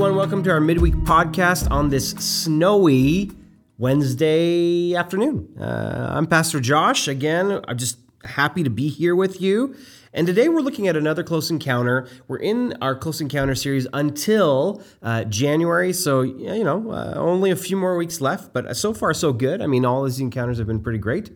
Everyone. Welcome to our midweek podcast on this snowy Wednesday afternoon. Uh, I'm Pastor Josh. Again, I'm just happy to be here with you. And today we're looking at another close encounter. We're in our close encounter series until uh, January. So, you know, uh, only a few more weeks left, but so far, so good. I mean, all these encounters have been pretty great.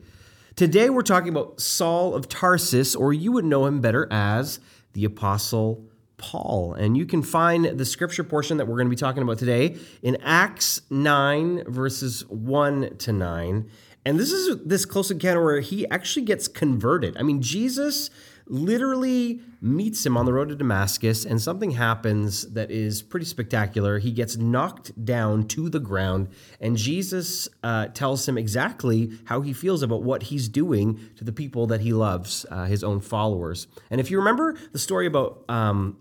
Today we're talking about Saul of Tarsus, or you would know him better as the Apostle Paul. And you can find the scripture portion that we're going to be talking about today in Acts 9, verses 1 to 9. And this is this close encounter where he actually gets converted. I mean, Jesus literally meets him on the road to Damascus, and something happens that is pretty spectacular. He gets knocked down to the ground, and Jesus uh, tells him exactly how he feels about what he's doing to the people that he loves, uh, his own followers. And if you remember the story about um,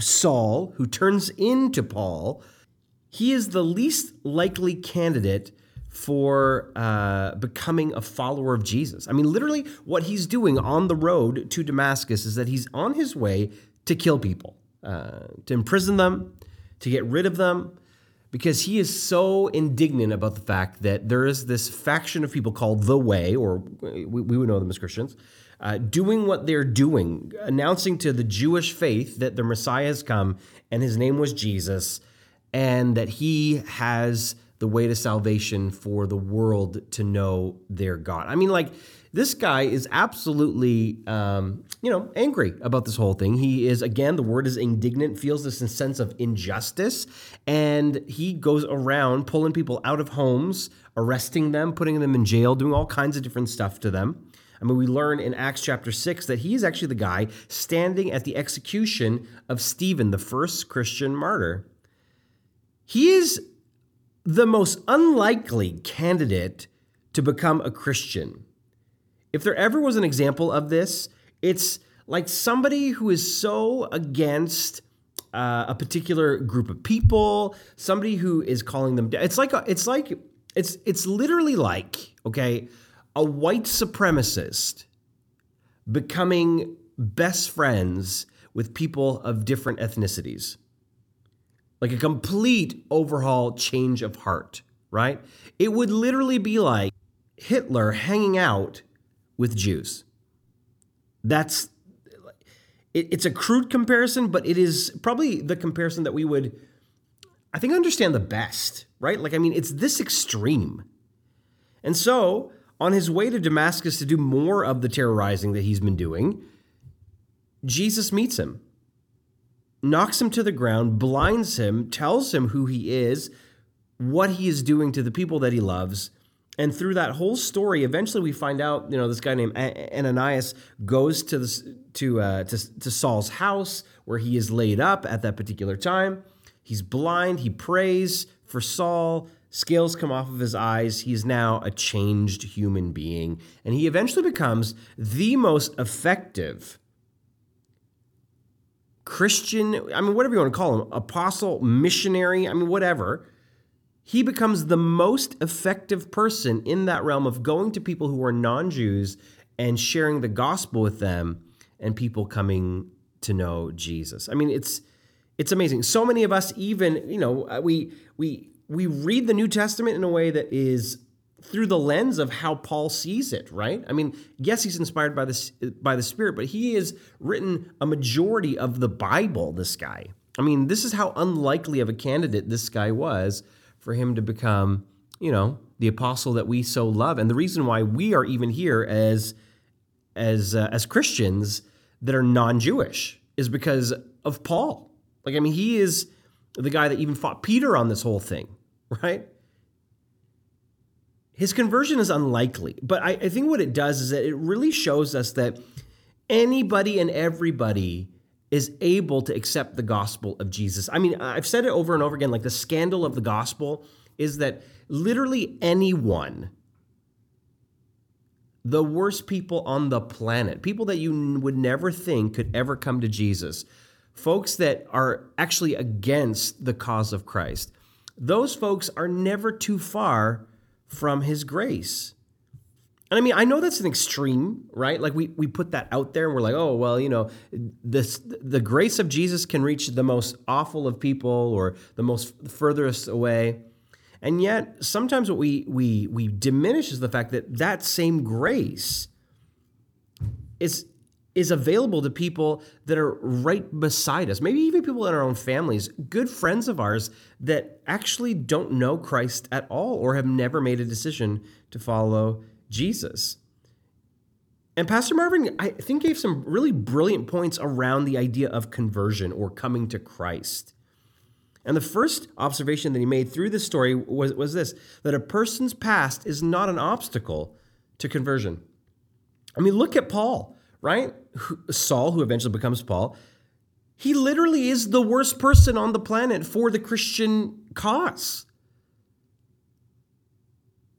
Saul, who turns into Paul, he is the least likely candidate for uh, becoming a follower of Jesus. I mean, literally, what he's doing on the road to Damascus is that he's on his way to kill people, uh, to imprison them, to get rid of them, because he is so indignant about the fact that there is this faction of people called the Way, or we, we would know them as Christians, uh, doing what they're doing, announcing to the Jewish faith that the Messiah has come and his name was Jesus, and that he has the way to salvation for the world to know their God. I mean, like, this guy is absolutely, um, you know, angry about this whole thing. He is, again, the word is indignant, feels this sense of injustice, and he goes around pulling people out of homes, arresting them, putting them in jail, doing all kinds of different stuff to them. I mean, we learn in Acts chapter 6 that he is actually the guy standing at the execution of Stephen, the first Christian martyr. He is the most unlikely candidate to become a Christian. If there ever was an example of this, it's like somebody who is so against uh, a particular group of people, somebody who is calling them. It's like a, it's like it's it's literally like okay, a white supremacist becoming best friends with people of different ethnicities. Like a complete overhaul change of heart, right? It would literally be like Hitler hanging out with Jews. That's it, it's a crude comparison, but it is probably the comparison that we would I think understand the best, right? Like I mean, it's this extreme. And so, on his way to Damascus to do more of the terrorizing that he's been doing, Jesus meets him, knocks him to the ground, blinds him, tells him who he is, what he is doing to the people that he loves. And through that whole story, eventually we find out, you know, this guy named Ananias goes to this, to, uh, to to Saul's house where he is laid up at that particular time. He's blind. He prays for Saul. Scales come off of his eyes. He's now a changed human being. And he eventually becomes the most effective Christian, I mean, whatever you want to call him, apostle, missionary, I mean, whatever. He becomes the most effective person in that realm of going to people who are non Jews and sharing the gospel with them and people coming to know Jesus. I mean, it's it's amazing. So many of us even, you know, uh, we we we read the New Testament in a way that is through the lens of how Paul sees it, right? I mean, yes, he's inspired by the by the Spirit, but he has written a majority of the Bible. This guy. I mean, this is how unlikely of a candidate this guy was for him to become, you know, the apostle that we so love, and the reason why we are even here as as uh, as Christians that are non-Jewish is because of Paul. Like, I mean, he is the guy that even fought Peter on this whole thing, right? His conversion is unlikely, but I, I think what it does is that it really shows us that anybody and everybody is able to accept the gospel of Jesus. I mean, I've said it over and over again like the scandal of the gospel is that literally anyone, the worst people on the planet, people that you would never think could ever come to Jesus, folks that are actually against the cause of Christ, those folks are never too far from his grace. And I mean, I know that's an extreme, right? Like we we put that out there and we're like, oh well, you know, this the grace of Jesus can reach the most awful of people or the most furthest away. And yet, sometimes what we we we diminish is the fact that that same grace is is available to people that are right beside us, maybe even people in our own families, good friends of ours that actually don't know Christ at all or have never made a decision to follow Jesus. And Pastor Marvin, I think, gave some really brilliant points around the idea of conversion or coming to Christ. And the first observation that he made through this story was, was this that a person's past is not an obstacle to conversion. I mean, look at Paul, right? Saul, who eventually becomes Paul, he literally is the worst person on the planet for the Christian cause.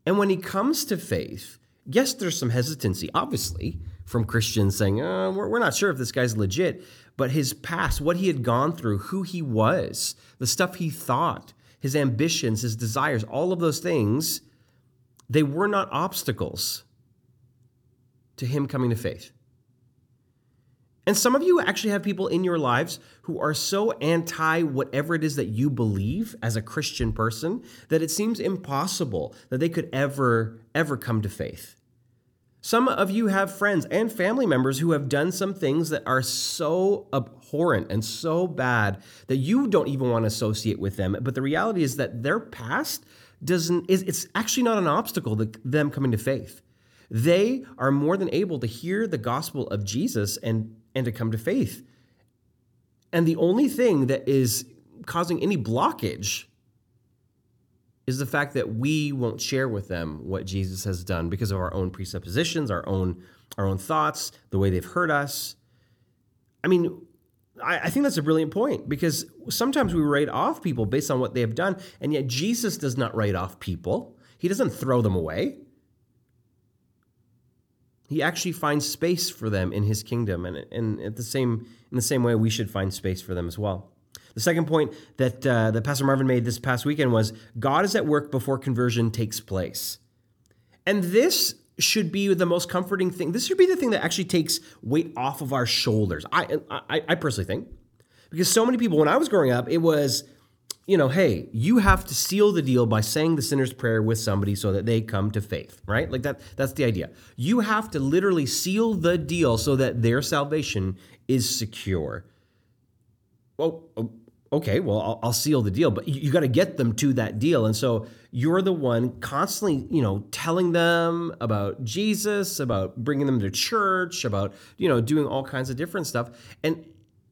And when he comes to faith, yes, there's some hesitancy, obviously, from Christians saying, oh, we're, we're not sure if this guy's legit. But his past, what he had gone through, who he was, the stuff he thought, his ambitions, his desires, all of those things, they were not obstacles to him coming to faith. And some of you actually have people in your lives who are so anti whatever it is that you believe as a Christian person that it seems impossible that they could ever, ever come to faith. Some of you have friends and family members who have done some things that are so abhorrent and so bad that you don't even want to associate with them. But the reality is that their past doesn't is it's actually not an obstacle to them coming to faith. They are more than able to hear the gospel of Jesus and and to come to faith. And the only thing that is causing any blockage is the fact that we won't share with them what Jesus has done because of our own presuppositions, our own our own thoughts, the way they've hurt us. I mean, I, I think that's a brilliant point because sometimes we write off people based on what they have done, and yet Jesus does not write off people. He doesn't throw them away. He actually finds space for them in his kingdom, and, and at the same in the same way, we should find space for them as well. The second point that, uh, that Pastor Marvin made this past weekend was God is at work before conversion takes place. And this should be the most comforting thing. This should be the thing that actually takes weight off of our shoulders. I, I, I personally think. Because so many people, when I was growing up, it was, you know, hey, you have to seal the deal by saying the sinner's prayer with somebody so that they come to faith, right? Like that, that's the idea. You have to literally seal the deal so that their salvation is secure well, okay, well, I'll, I'll seal the deal, but you, you got to get them to that deal. And so you're the one constantly, you know, telling them about Jesus, about bringing them to church, about, you know, doing all kinds of different stuff. And,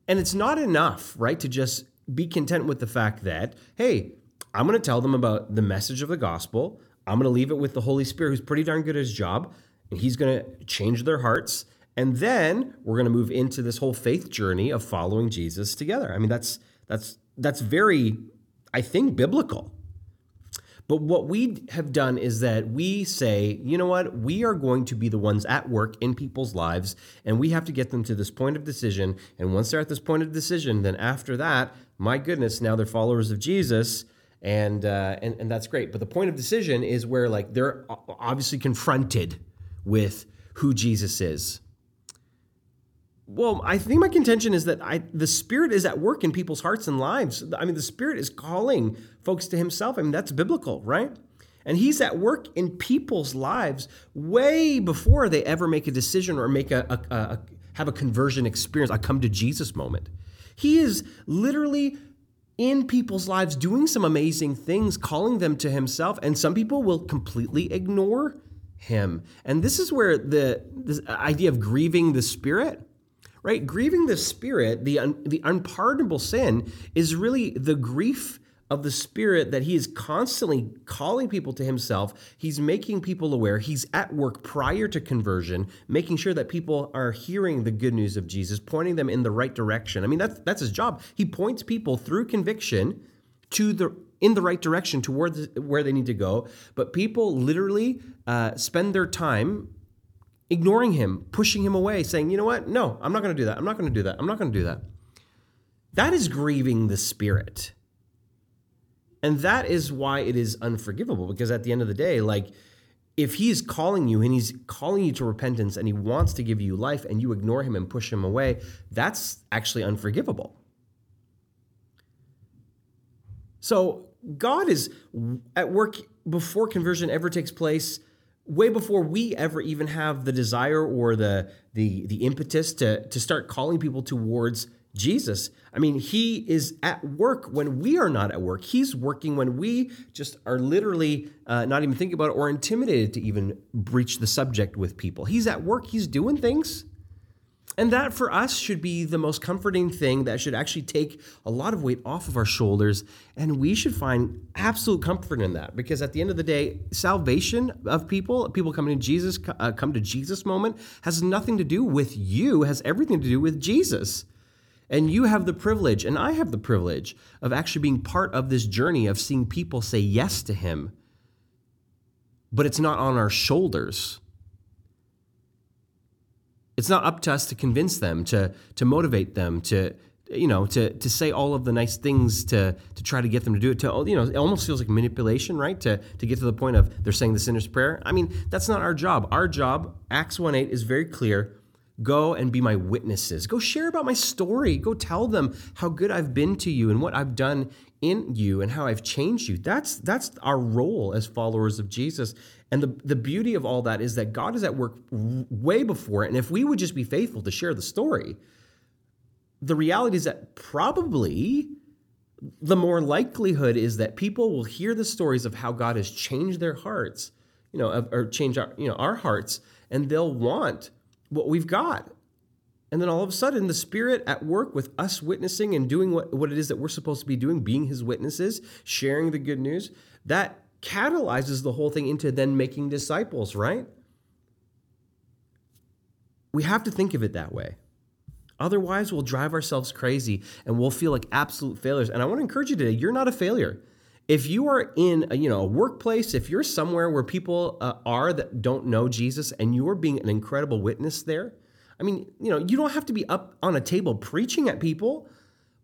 and it's not enough, right, to just be content with the fact that, hey, I'm going to tell them about the message of the gospel. I'm going to leave it with the Holy Spirit, who's pretty darn good at his job, and he's going to change their hearts. And then we're going to move into this whole faith journey of following Jesus together. I mean, that's that's that's very, I think, biblical. But what we have done is that we say, you know what, we are going to be the ones at work in people's lives, and we have to get them to this point of decision. And once they're at this point of decision, then after that, my goodness, now they're followers of Jesus, and uh, and and that's great. But the point of decision is where like they're obviously confronted with who Jesus is well, I think my contention is that I, the Spirit is at work in people's hearts and lives. I mean, the Spirit is calling folks to Himself. I mean, that's biblical, right? And He's at work in people's lives way before they ever make a decision or make a, a, a have a conversion experience, a come to Jesus moment. He is literally in people's lives doing some amazing things, calling them to Himself, and some people will completely ignore Him. And this is where the idea of grieving the Spirit right? Grieving the Spirit, the, un, the unpardonable sin, is really the grief of the Spirit that He is constantly calling people to Himself. He's making people aware. He's at work prior to conversion, making sure that people are hearing the good news of Jesus, pointing them in the right direction. I mean, that's, that's His job. He points people through conviction to the in the right direction toward where they need to go. But people literally uh, spend their time ignoring him, pushing him away, saying, you know what? No, I'm not going to do that. I'm not going to do that. I'm not going to do that. That is grieving the spirit. And that is why it is unforgivable because at the end of the day, like, if he's calling you and he's calling you to repentance and he wants to give you life and you ignore him and push him away, that's actually unforgivable. So God is at work before conversion ever takes place, way before we ever even have the desire or the the the impetus to to start calling people towards Jesus. I mean, he is at work when we are not at work. He's working when we just are literally uh, not even thinking about it or intimidated to even breach the subject with people. He's at work, he's doing things. And that for us should be the most comforting thing that should actually take a lot of weight off of our shoulders. And we should find absolute comfort in that because at the end of the day, salvation of people, people coming to Jesus, uh, come to Jesus moment, has nothing to do with you, has everything to do with Jesus. And you have the privilege, and I have the privilege of actually being part of this journey of seeing people say yes to Him. But it's not on our shoulders. It's not up to us to convince them, to, to motivate them, to, you know, to, to say all of the nice things to, to try to get them to do it. To, you know, it almost feels like manipulation, right? To, to get to the point of they're saying the sinner's prayer. I mean, that's not our job. Our job, Acts 1 8, is very clear Go and be my witnesses. Go share about my story. Go tell them how good I've been to you and what I've done in you and how I've changed you. That's that's our role as followers of Jesus. And the, the beauty of all that is that God is at work way before it. And if we would just be faithful to share the story, the reality is that probably the more likelihood is that people will hear the stories of how God has changed their hearts, you know, or change our, you know, our hearts, and they'll want what we've got. And then all of a sudden, the Spirit at work with us witnessing and doing what, what it is that we're supposed to be doing, being His witnesses, sharing the good news, that catalyzes the whole thing into then making disciples, right? We have to think of it that way. Otherwise, we'll drive ourselves crazy and we'll feel like absolute failures. And I want to encourage you today you're not a failure if you are in a, you know a workplace if you're somewhere where people uh, are that don't know jesus and you're being an incredible witness there i mean you know you don't have to be up on a table preaching at people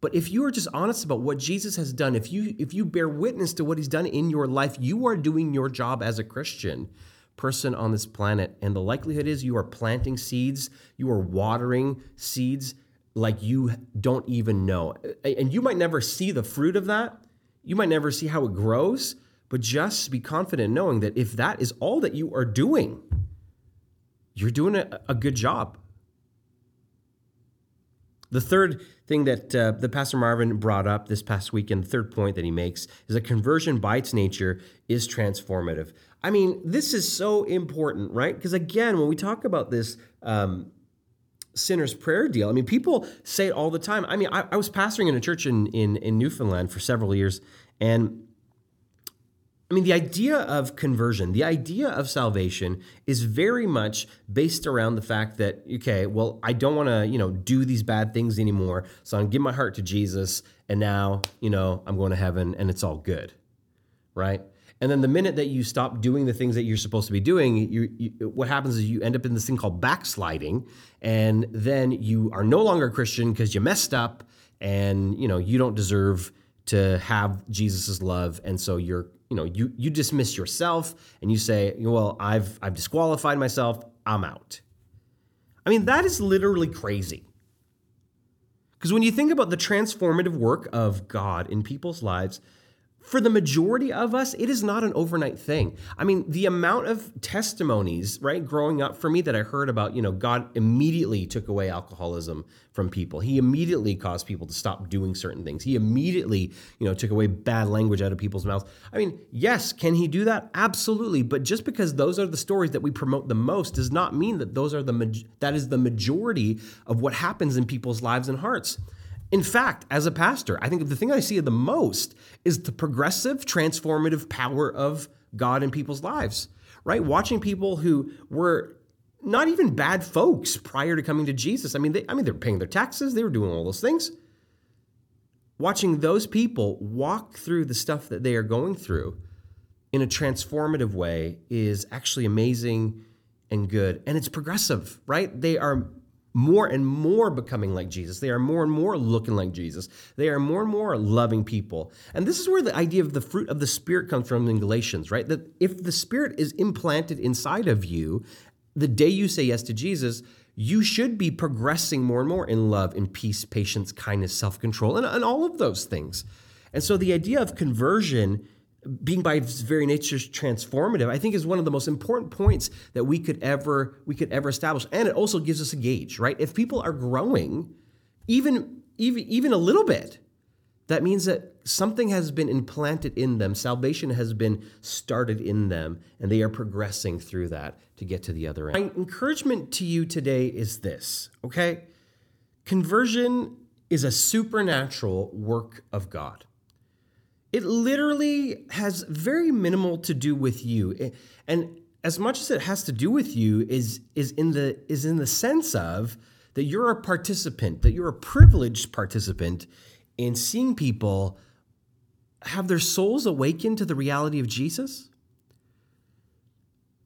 but if you are just honest about what jesus has done if you if you bear witness to what he's done in your life you are doing your job as a christian person on this planet. And the likelihood is you are planting seeds you are watering seeds like you don't even know. And you might never see the fruit of that. You might never see how it grows, but just be confident knowing that if that is all that you are doing, you're doing a, a good job. The third thing that uh, the Pastor Marvin brought up this past weekend, the third point that he makes, is that conversion by its nature is transformative. I mean, this is so important, right? Because again, when we talk about this um, sinner's prayer deal. I mean, people say it all the time. I mean, I, I was pastoring in a church in, in, in Newfoundland for several years, and I mean, the idea of conversion, the idea of salvation is very much based around the fact that, okay, well, I don't want to, you know, do these bad things anymore. So I'm give my heart to Jesus, and now, you know, I'm going to heaven and it's all good. Right? And then the minute that you stop doing the things that you're supposed to be doing, you, you, what happens is you end up in this thing called backsliding, and then you are no longer a Christian because you messed up, and you know you don't deserve to have Jesus's love, and so you're you know you you dismiss yourself and you say, well, I've I've disqualified myself, I'm out. I mean that is literally crazy. Because when you think about the transformative work of God in people's lives, for the majority of us, it is not an overnight thing. I mean, the amount of testimonies, right, growing up for me that I heard about, you know, God immediately took away alcoholism from people. He immediately caused people to stop doing certain things. He immediately, you know, took away bad language out of people's mouths. I mean, yes, can he do that? Absolutely. But just because those are the stories that we promote the most does not mean that those are the that is the majority of what happens in people's lives and hearts. In fact, as a pastor, I think the thing I see the most is the progressive, transformative power of God in people's lives, right? Watching people who were not even bad folks prior to coming to Jesus. I mean, they, I mean, they're paying their taxes, they were doing all those things. Watching those people walk through the stuff that they are going through in a transformative way is actually amazing and good. And it's progressive, right? They are more and more becoming like Jesus. They are more and more looking like Jesus. They are more and more loving people. And this is where the idea of the fruit of the Spirit comes from in Galatians, right? That if the Spirit is implanted inside of you, the day you say yes to Jesus, you should be progressing more and more in love, in peace, patience, kindness, self control, and, and all of those things. And so the idea of conversion being by its very nature transformative, I think is one of the most important points that we could ever we could ever establish. And it also gives us a gauge, right? If people are growing, even even even a little bit, that means that something has been implanted in them. Salvation has been started in them, and they are progressing through that to get to the other end. My encouragement to you today is this, okay? Conversion is a supernatural work of God. It literally has very minimal to do with you. And as much as it has to do with you is is in the is in the sense of that you're a participant, that you're a privileged participant in seeing people have their souls awakened to the reality of Jesus.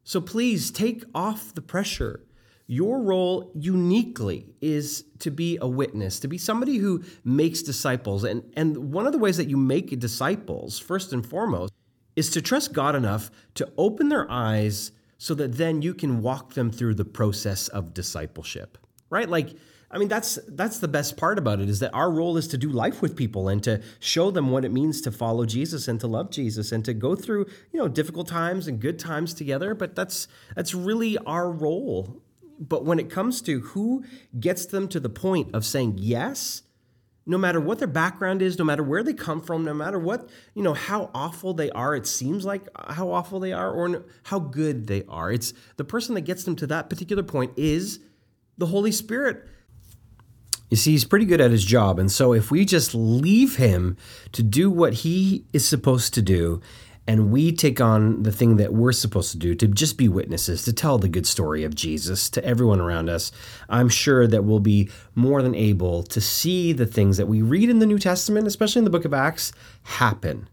So please take off the pressure your role uniquely is to be a witness, to be somebody who makes disciples. And, and one of the ways that you make disciples, first and foremost, is to trust God enough to open their eyes so that then you can walk them through the process of discipleship. Right? Like, I mean, that's that's the best part about it is that our role is to do life with people and to show them what it means to follow Jesus and to love Jesus and to go through, you know, difficult times and good times together. But that's that's really our role but when it comes to who gets them to the point of saying yes, no matter what their background is, no matter where they come from, no matter what, you know, how awful they are, it seems like how awful they are or how good they are. It's the person that gets them to that particular point is the Holy Spirit. You see, he's pretty good at his job. And so if we just leave him to do what he is supposed to do and we take on the thing that we're supposed to do to just be witnesses, to tell the good story of Jesus to everyone around us, I'm sure that we'll be more than able to see the things that we read in the New Testament, especially in the book of Acts, happen.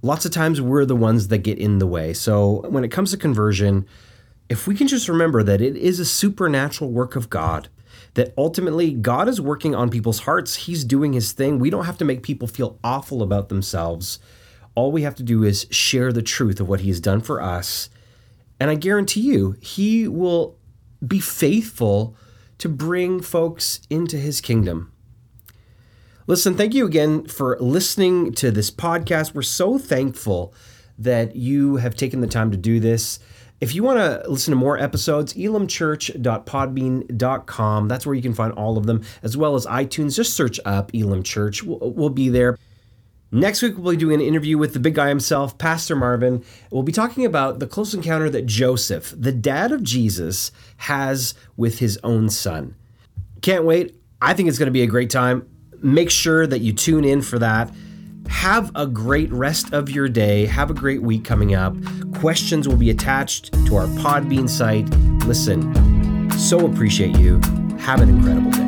Lots of times we're the ones that get in the way. So when it comes to conversion, if we can just remember that it is a supernatural work of God, that ultimately God is working on people's hearts, He's doing His thing. We don't have to make people feel awful about themselves all we have to do is share the truth of what he has done for us. And I guarantee you, he will be faithful to bring folks into his kingdom. Listen, thank you again for listening to this podcast. We're so thankful that you have taken the time to do this. If you want to listen to more episodes, elimchurch.podbean.com. That's where you can find all of them, as well as iTunes. Just search up Elim Church. We'll, we'll be there. Next week, we'll be doing an interview with the big guy himself, Pastor Marvin. We'll be talking about the close encounter that Joseph, the dad of Jesus, has with his own son. Can't wait. I think it's going to be a great time. Make sure that you tune in for that. Have a great rest of your day. Have a great week coming up. Questions will be attached to our Podbean site. Listen, so appreciate you. Have an incredible day.